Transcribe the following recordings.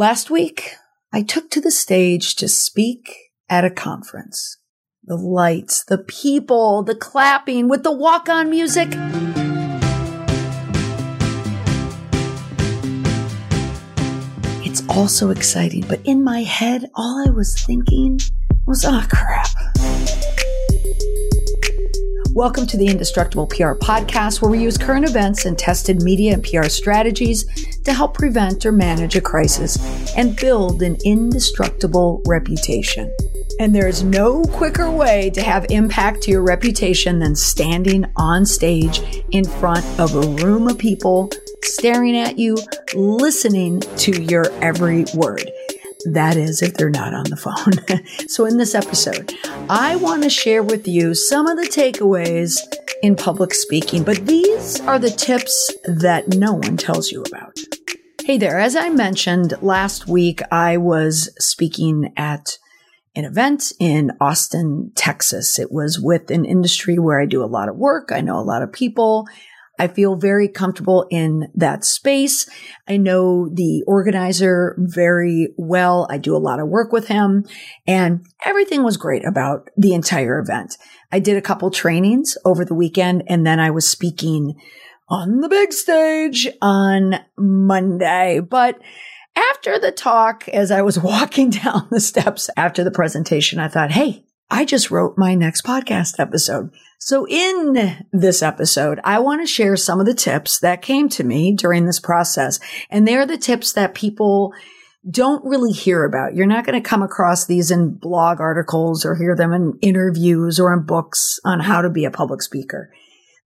Last week, I took to the stage to speak at a conference. The lights, the people, the clapping with the walk on music. It's all so exciting, but in my head, all I was thinking was, oh crap. Welcome to the Indestructible PR podcast, where we use current events and tested media and PR strategies to help prevent or manage a crisis and build an indestructible reputation. And there is no quicker way to have impact to your reputation than standing on stage in front of a room of people staring at you, listening to your every word. That is, if they're not on the phone. so, in this episode, I want to share with you some of the takeaways in public speaking, but these are the tips that no one tells you about. Hey there. As I mentioned last week, I was speaking at an event in Austin, Texas. It was with an industry where I do a lot of work. I know a lot of people. I feel very comfortable in that space. I know the organizer very well. I do a lot of work with him and everything was great about the entire event. I did a couple trainings over the weekend and then I was speaking on the big stage on Monday. But after the talk, as I was walking down the steps after the presentation, I thought, Hey, I just wrote my next podcast episode. So in this episode, I want to share some of the tips that came to me during this process. And they're the tips that people don't really hear about. You're not going to come across these in blog articles or hear them in interviews or in books on how to be a public speaker.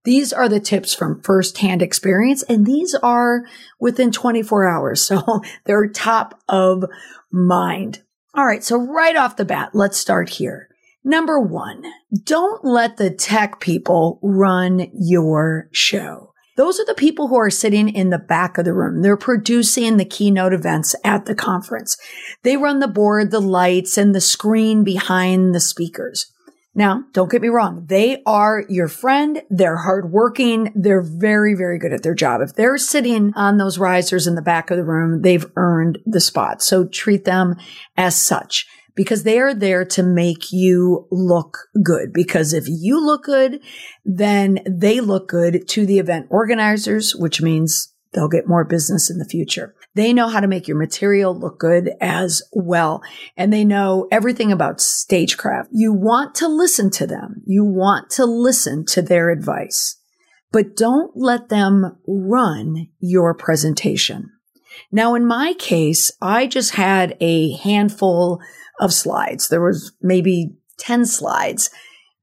These are the tips from firsthand experience, and these are within 24 hours. So they're top of mind. All right. So right off the bat, let's start here. Number one, don't let the tech people run your show. Those are the people who are sitting in the back of the room. They're producing the keynote events at the conference. They run the board, the lights, and the screen behind the speakers. Now, don't get me wrong. They are your friend. They're hardworking. They're very, very good at their job. If they're sitting on those risers in the back of the room, they've earned the spot. So treat them as such because they are there to make you look good. Because if you look good, then they look good to the event organizers, which means they'll get more business in the future. They know how to make your material look good as well. And they know everything about stagecraft. You want to listen to them. You want to listen to their advice, but don't let them run your presentation. Now, in my case, I just had a handful of slides. There was maybe 10 slides.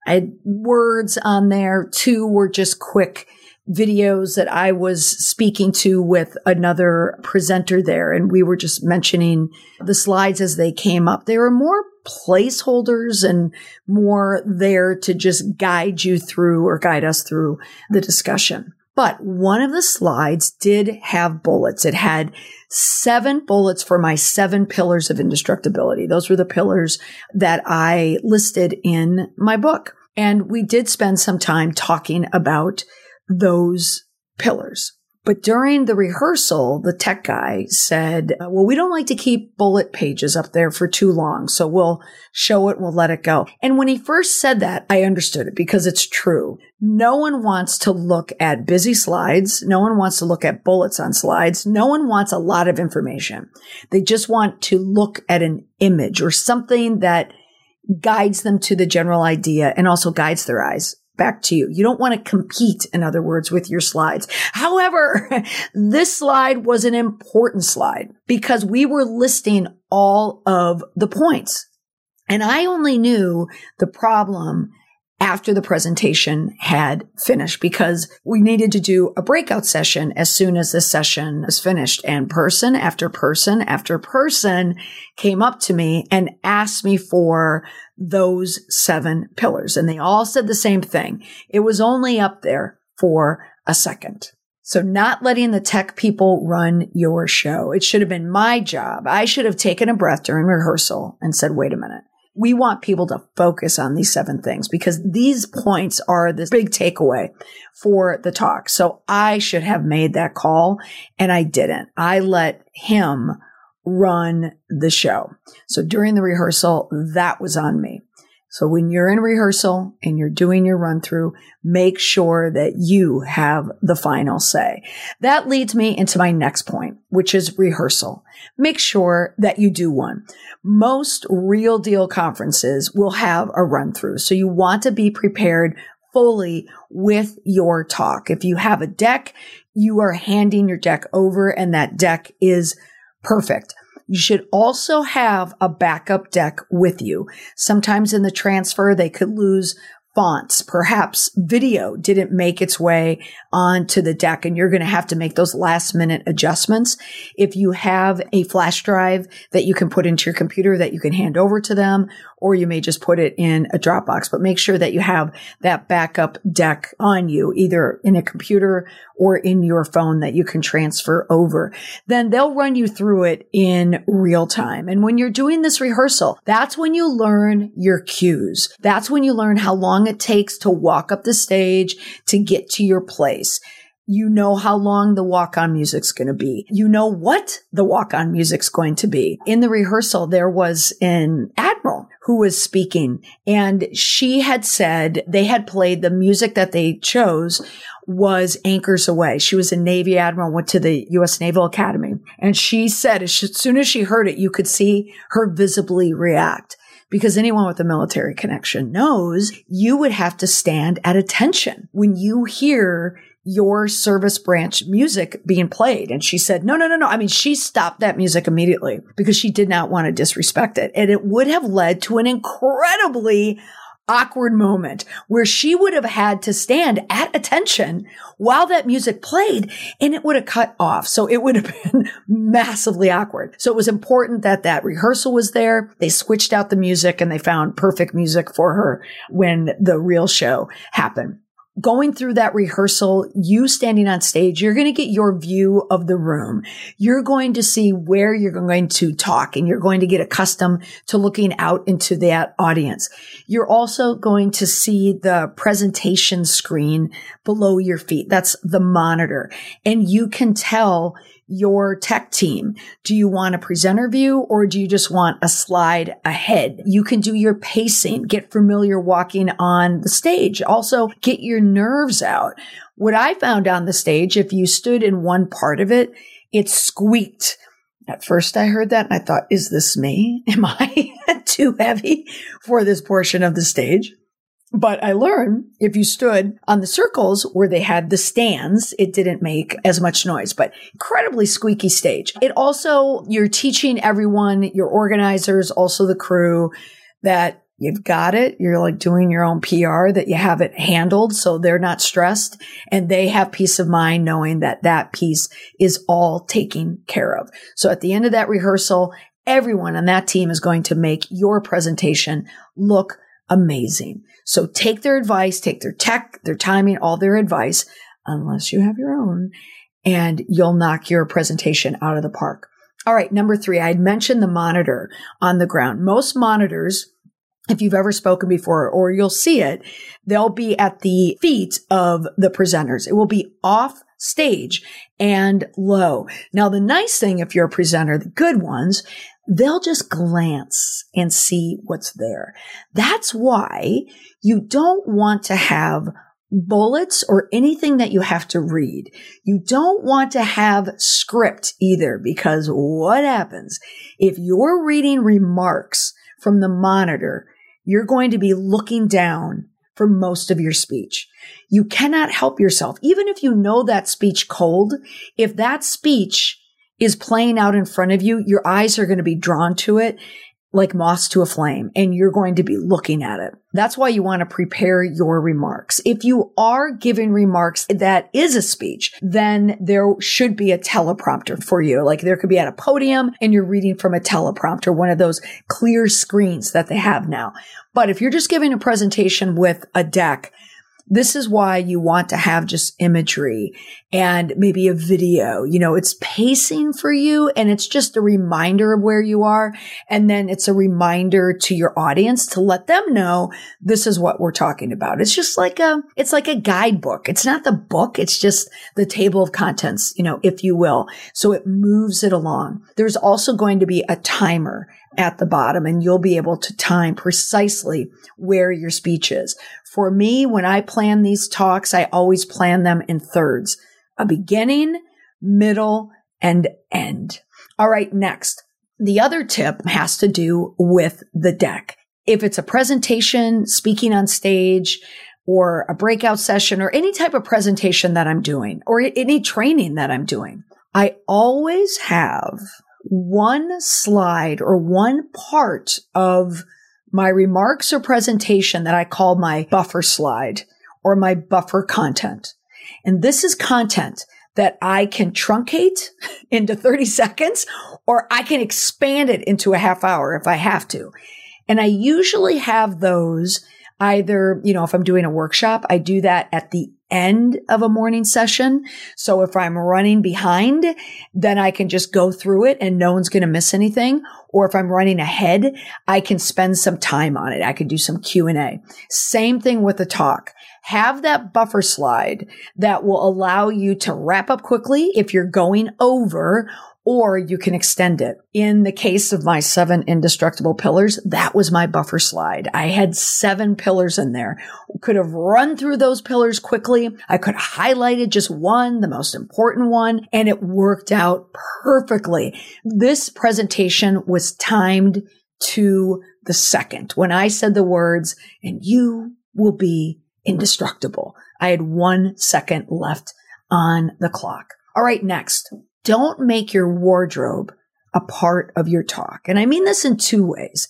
I had words on there. Two were just quick videos that I was speaking to with another presenter there. And we were just mentioning the slides as they came up. They were more placeholders and more there to just guide you through or guide us through the discussion. But one of the slides did have bullets. It had seven bullets for my seven pillars of indestructibility. Those were the pillars that I listed in my book. And we did spend some time talking about those pillars. But during the rehearsal, the tech guy said, well, we don't like to keep bullet pages up there for too long. So we'll show it. We'll let it go. And when he first said that, I understood it because it's true. No one wants to look at busy slides. No one wants to look at bullets on slides. No one wants a lot of information. They just want to look at an image or something that guides them to the general idea and also guides their eyes back to you. You don't want to compete, in other words, with your slides. However, this slide was an important slide because we were listing all of the points. And I only knew the problem after the presentation had finished because we needed to do a breakout session as soon as the session was finished. And person after person after person came up to me and asked me for those seven pillars. And they all said the same thing. It was only up there for a second. So not letting the tech people run your show. It should have been my job. I should have taken a breath during rehearsal and said, wait a minute we want people to focus on these seven things because these points are the big takeaway for the talk. So I should have made that call and I didn't. I let him run the show. So during the rehearsal, that was on me. So when you're in rehearsal and you're doing your run through, make sure that you have the final say. That leads me into my next point, which is rehearsal. Make sure that you do one. Most real deal conferences will have a run through. So you want to be prepared fully with your talk. If you have a deck, you are handing your deck over and that deck is perfect. You should also have a backup deck with you. Sometimes in the transfer, they could lose fonts. Perhaps video didn't make its way onto the deck and you're going to have to make those last minute adjustments. If you have a flash drive that you can put into your computer that you can hand over to them, or you may just put it in a Dropbox, but make sure that you have that backup deck on you, either in a computer or in your phone that you can transfer over. Then they'll run you through it in real time. And when you're doing this rehearsal, that's when you learn your cues. That's when you learn how long it takes to walk up the stage to get to your place. You know how long the walk on music's going to be. You know what the walk on music's going to be. In the rehearsal, there was an admiral who was speaking and she had said they had played the music that they chose was Anchors Aweigh. She was a Navy admiral, went to the U.S. Naval Academy. And she said as soon as she heard it, you could see her visibly react because anyone with a military connection knows you would have to stand at attention when you hear your service branch music being played. And she said, no, no, no, no. I mean, she stopped that music immediately because she did not want to disrespect it. And it would have led to an incredibly awkward moment where she would have had to stand at attention while that music played and it would have cut off. So it would have been massively awkward. So it was important that that rehearsal was there. They switched out the music and they found perfect music for her when the real show happened going through that rehearsal, you standing on stage, you're going to get your view of the room. You're going to see where you're going to talk and you're going to get accustomed to looking out into that audience. You're also going to see the presentation screen below your feet. That's the monitor and you can tell your tech team. Do you want a presenter view or do you just want a slide ahead? You can do your pacing, get familiar walking on the stage. Also get your nerves out. What I found on the stage, if you stood in one part of it, it squeaked. At first I heard that and I thought, is this me? Am I too heavy for this portion of the stage? But I learned if you stood on the circles where they had the stands, it didn't make as much noise, but incredibly squeaky stage. It also, you're teaching everyone, your organizers, also the crew that you've got it. You're like doing your own PR that you have it handled. So they're not stressed and they have peace of mind knowing that that piece is all taken care of. So at the end of that rehearsal, everyone on that team is going to make your presentation look amazing. So take their advice, take their tech, their timing, all their advice, unless you have your own, and you'll knock your presentation out of the park. All right. Number three, I had mentioned the monitor on the ground. Most monitors, if you've ever spoken before or you'll see it, they'll be at the feet of the presenters. It will be off stage and low. Now, the nice thing, if you're a presenter, the good ones, they'll just glance and see what's there. That's why you don't want to have bullets or anything that you have to read. You don't want to have script either because what happens if you're reading remarks from the monitor, you're going to be looking down for most of your speech. You cannot help yourself. Even if you know that speech cold, if that speech is playing out in front of you, your eyes are going to be drawn to it like moss to a flame and you're going to be looking at it. That's why you want to prepare your remarks. If you are giving remarks that is a speech, then there should be a teleprompter for you. Like there could be at a podium and you're reading from a teleprompter, one of those clear screens that they have now. But if you're just giving a presentation with a deck, This is why you want to have just imagery and maybe a video. You know, it's pacing for you and it's just a reminder of where you are. And then it's a reminder to your audience to let them know this is what we're talking about. It's just like a, it's like a guidebook. It's not the book. It's just the table of contents, you know, if you will. So it moves it along. There's also going to be a timer at the bottom and you'll be able to time precisely where your speech is. For me, when I plan these talks, I always plan them in thirds, a beginning, middle, and end. All right. Next, the other tip has to do with the deck. If it's a presentation, speaking on stage, or a breakout session or any type of presentation that I'm doing or any training that I'm doing, I always have one slide or one part of my remarks or presentation that I call my buffer slide or my buffer content. And this is content that I can truncate into 30 seconds or I can expand it into a half hour if I have to. And I usually have those either, you know, if I'm doing a workshop, I do that at the end of a morning session. So if I'm running behind, then I can just go through it and no one's going to miss anything. Or if I'm running ahead, I can spend some time on it. I can do some Q and A. Same thing with the talk. Have that buffer slide that will allow you to wrap up quickly if you're going over or you can extend it. In the case of my seven indestructible pillars, that was my buffer slide. I had seven pillars in there. Could have run through those pillars quickly. I could have highlighted just one, the most important one, and it worked out perfectly. This presentation was timed to the second. When I said the words, and you will be indestructible, I had one second left on the clock. All right, next don't make your wardrobe a part of your talk. And I mean this in two ways.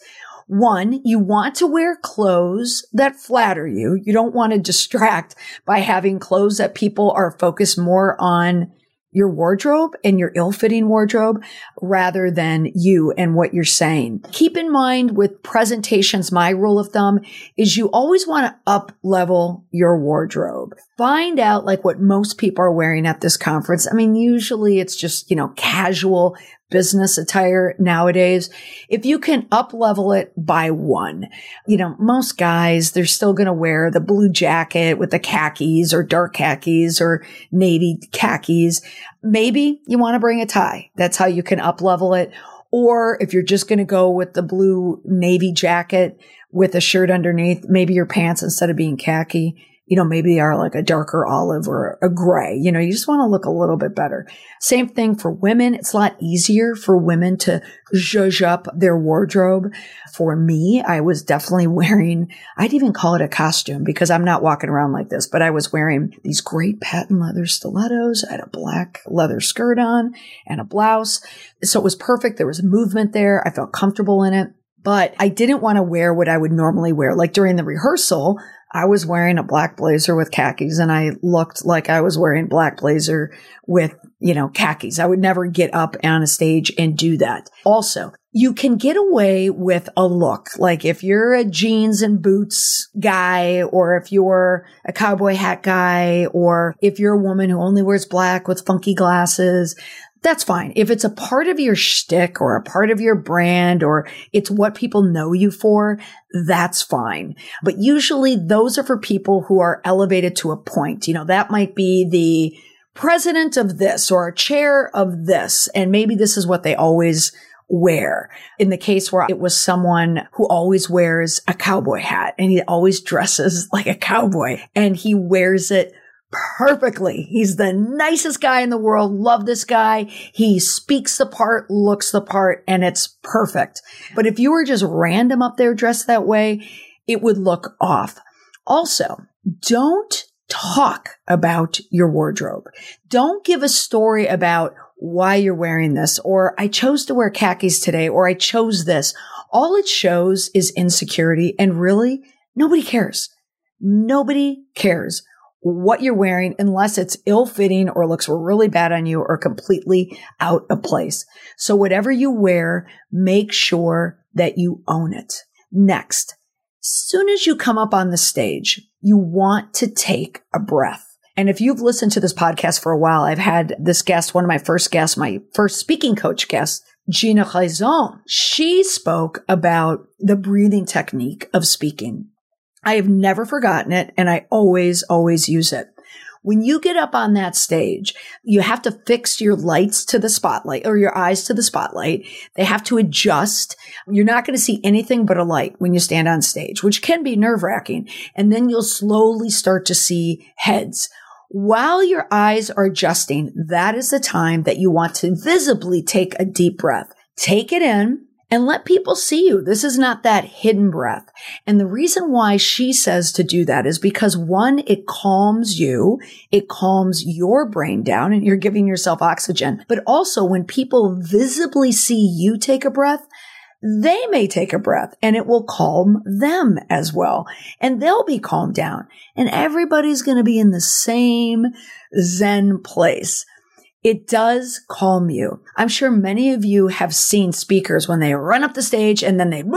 One, you want to wear clothes that flatter you. You don't want to distract by having clothes that people are focused more on your wardrobe and your ill-fitting wardrobe rather than you and what you're saying. Keep in mind with presentations, my rule of thumb is you always want to up level your wardrobe. Find out like what most people are wearing at this conference. I mean, usually it's just, you know, casual business attire nowadays. If you can up level it by one, you know, most guys, they're still going to wear the blue jacket with the khakis or dark khakis or navy khakis. Maybe you want to bring a tie. That's how you can up level it. Or if you're just going to go with the blue navy jacket with a shirt underneath, maybe your pants instead of being khaki you know, maybe they are like a darker olive or a gray. You know, you just want to look a little bit better. Same thing for women. It's a lot easier for women to zhuzh up their wardrobe. For me, I was definitely wearing, I'd even call it a costume because I'm not walking around like this, but I was wearing these great patent leather stilettos. I had a black leather skirt on and a blouse. So it was perfect. There was movement there. I felt comfortable in it but I didn't want to wear what I would normally wear. Like during the rehearsal, I was wearing a black blazer with khakis and I looked like I was wearing black blazer with, you know, khakis. I would never get up on a stage and do that. Also, you can get away with a look. Like if you're a jeans and boots guy, or if you're a cowboy hat guy, or if you're a woman who only wears black with funky glasses, that's fine. If it's a part of your shtick or a part of your brand or it's what people know you for, that's fine. But usually those are for people who are elevated to a point. You know, that might be the president of this or a chair of this. And maybe this is what they always wear. In the case where it was someone who always wears a cowboy hat and he always dresses like a cowboy and he wears it perfectly. He's the nicest guy in the world. Love this guy. He speaks the part, looks the part, and it's perfect. But if you were just random up there dressed that way, it would look off. Also, don't talk about your wardrobe. Don't give a story about why you're wearing this or I chose to wear khakis today or I chose this. All it shows is insecurity and really nobody cares. Nobody cares what you're wearing unless it's ill fitting or looks really bad on you or completely out of place. So whatever you wear, make sure that you own it. Next, soon as you come up on the stage, you want to take a breath. And if you've listened to this podcast for a while, I've had this guest, one of my first guests, my first speaking coach guest, Gina Raison. She spoke about the breathing technique of speaking. I have never forgotten it and I always, always use it. When you get up on that stage, you have to fix your lights to the spotlight or your eyes to the spotlight. They have to adjust. You're not going to see anything but a light when you stand on stage, which can be nerve wracking. And then you'll slowly start to see heads. While your eyes are adjusting, that is the time that you want to visibly take a deep breath. Take it in and let people see you. This is not that hidden breath. And the reason why she says to do that is because one, it calms you. It calms your brain down and you're giving yourself oxygen. But also when people visibly see you take a breath, they may take a breath and it will calm them as well. And they'll be calmed down and everybody's going to be in the same Zen place it does calm you. I'm sure many of you have seen speakers when they run up the stage and then they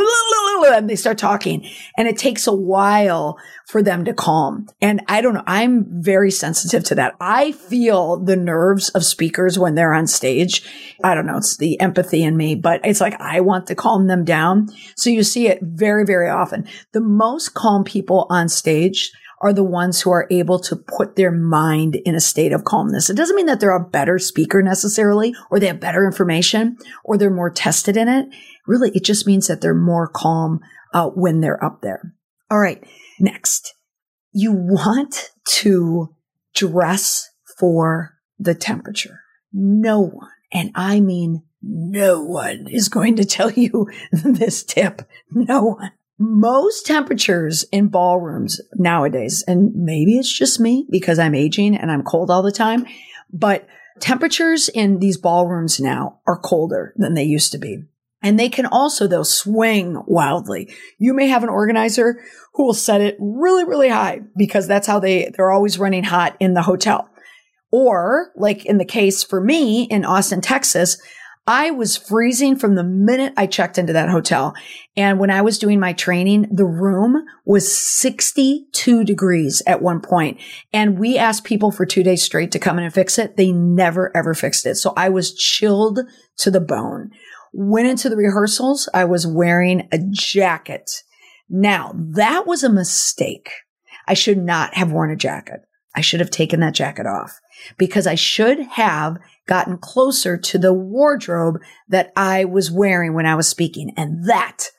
and they start talking and it takes a while for them to calm. And I don't know. I'm very sensitive to that. I feel the nerves of speakers when they're on stage. I don't know. It's the empathy in me, but it's like I want to calm them down. So you see it very, very often. The most calm people on stage are the ones who are able to put their mind in a state of calmness. It doesn't mean that they're a better speaker necessarily, or they have better information, or they're more tested in it. Really, it just means that they're more calm uh, when they're up there. All right. Next, you want to dress for the temperature. No one, and I mean no one is going to tell you this tip. No one most temperatures in ballrooms nowadays, and maybe it's just me because I'm aging and I'm cold all the time, but temperatures in these ballrooms now are colder than they used to be. And they can also, though, swing wildly. You may have an organizer who will set it really, really high because that's how they, they're always running hot in the hotel. Or like in the case for me in Austin, Texas, I was freezing from the minute I checked into that hotel. And when I was doing my training, the room was 62 degrees at one point. And we asked people for two days straight to come in and fix it. They never ever fixed it. So I was chilled to the bone. Went into the rehearsals. I was wearing a jacket. Now that was a mistake. I should not have worn a jacket. I should have taken that jacket off because I should have gotten closer to the wardrobe that I was wearing when I was speaking. And that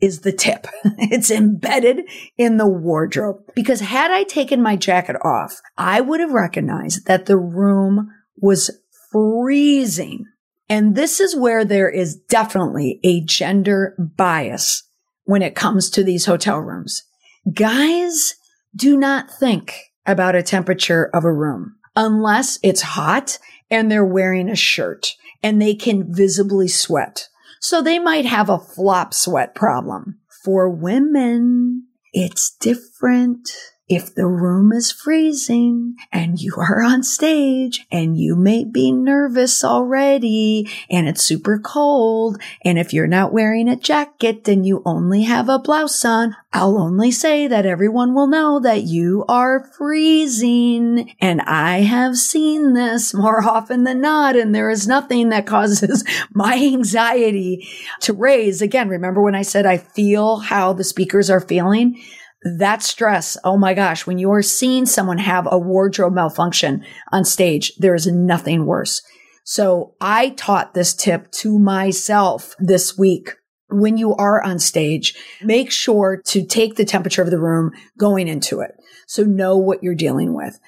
is the tip. it's embedded in the wardrobe because had I taken my jacket off, I would have recognized that the room was freezing. And this is where there is definitely a gender bias when it comes to these hotel rooms. Guys do not think about a temperature of a room unless it's hot and they're wearing a shirt and they can visibly sweat. So they might have a flop sweat problem. For women, it's different. If the room is freezing and you are on stage and you may be nervous already and it's super cold. And if you're not wearing a jacket and you only have a blouse on, I'll only say that everyone will know that you are freezing. And I have seen this more often than not. And there is nothing that causes my anxiety to raise. Again, remember when I said I feel how the speakers are feeling? That stress, oh my gosh, when you're seeing someone have a wardrobe malfunction on stage, there is nothing worse. So I taught this tip to myself this week. When you are on stage, make sure to take the temperature of the room going into it. So know what you're dealing with.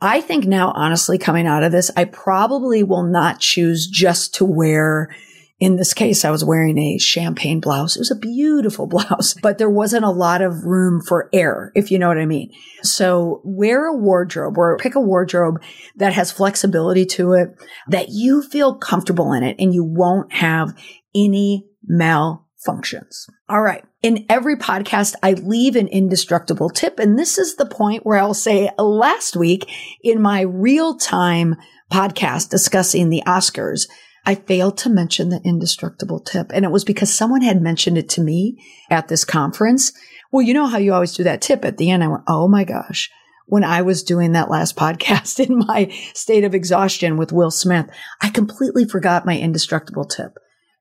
I think now, honestly, coming out of this, I probably will not choose just to wear in this case, I was wearing a champagne blouse. It was a beautiful blouse, but there wasn't a lot of room for air, if you know what I mean. So wear a wardrobe or pick a wardrobe that has flexibility to it, that you feel comfortable in it and you won't have any malfunctions. All right. In every podcast, I leave an indestructible tip. And this is the point where I'll say last week in my real time podcast discussing the Oscars, I failed to mention the indestructible tip. And it was because someone had mentioned it to me at this conference. Well, you know how you always do that tip at the end. I went, Oh my gosh. When I was doing that last podcast in my state of exhaustion with Will Smith, I completely forgot my indestructible tip.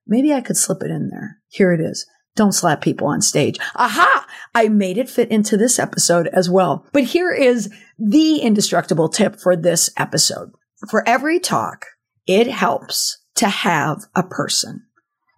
Maybe I could slip it in there. Here it is. Don't slap people on stage. Aha! I made it fit into this episode as well. But here is the indestructible tip for this episode. For every talk, it helps to have a person.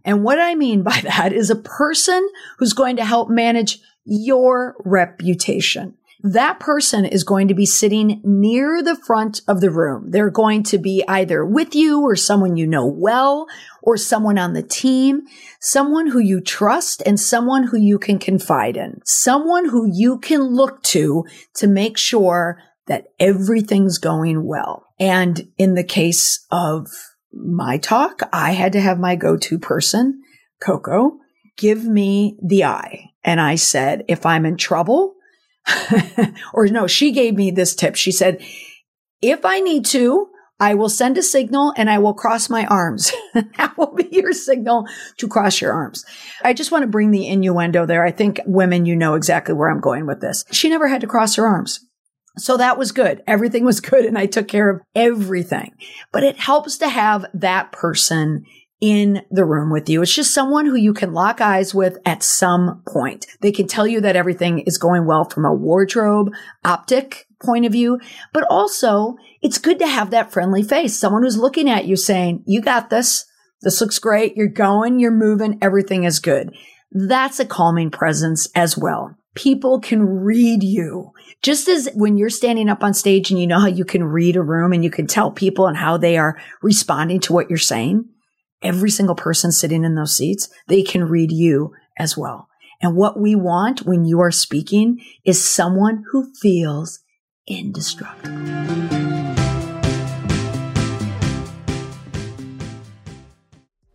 And what I mean by that is a person who's going to help manage your reputation that person is going to be sitting near the front of the room. They're going to be either with you or someone you know well or someone on the team, someone who you trust and someone who you can confide in, someone who you can look to to make sure that everything's going well. And in the case of my talk, I had to have my go-to person, Coco, give me the eye. And I said, if I'm in trouble, or no, she gave me this tip. She said, if I need to, I will send a signal and I will cross my arms. that will be your signal to cross your arms. I just want to bring the innuendo there. I think women, you know exactly where I'm going with this. She never had to cross her arms. So that was good. Everything was good and I took care of everything. But it helps to have that person in the room with you. It's just someone who you can lock eyes with at some point. They can tell you that everything is going well from a wardrobe, optic point of view, but also it's good to have that friendly face. Someone who's looking at you saying, you got this. This looks great. You're going, you're moving. Everything is good. That's a calming presence as well. People can read you. Just as when you're standing up on stage and you know how you can read a room and you can tell people and how they are responding to what you're saying every single person sitting in those seats, they can read you as well. And what we want when you are speaking is someone who feels indestructible.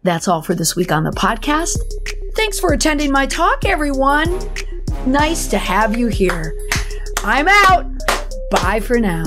That's all for this week on the podcast. Thanks for attending my talk, everyone. Nice to have you here. I'm out. Bye for now.